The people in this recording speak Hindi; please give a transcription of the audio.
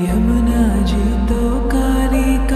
यमुना जी तो कारी कारी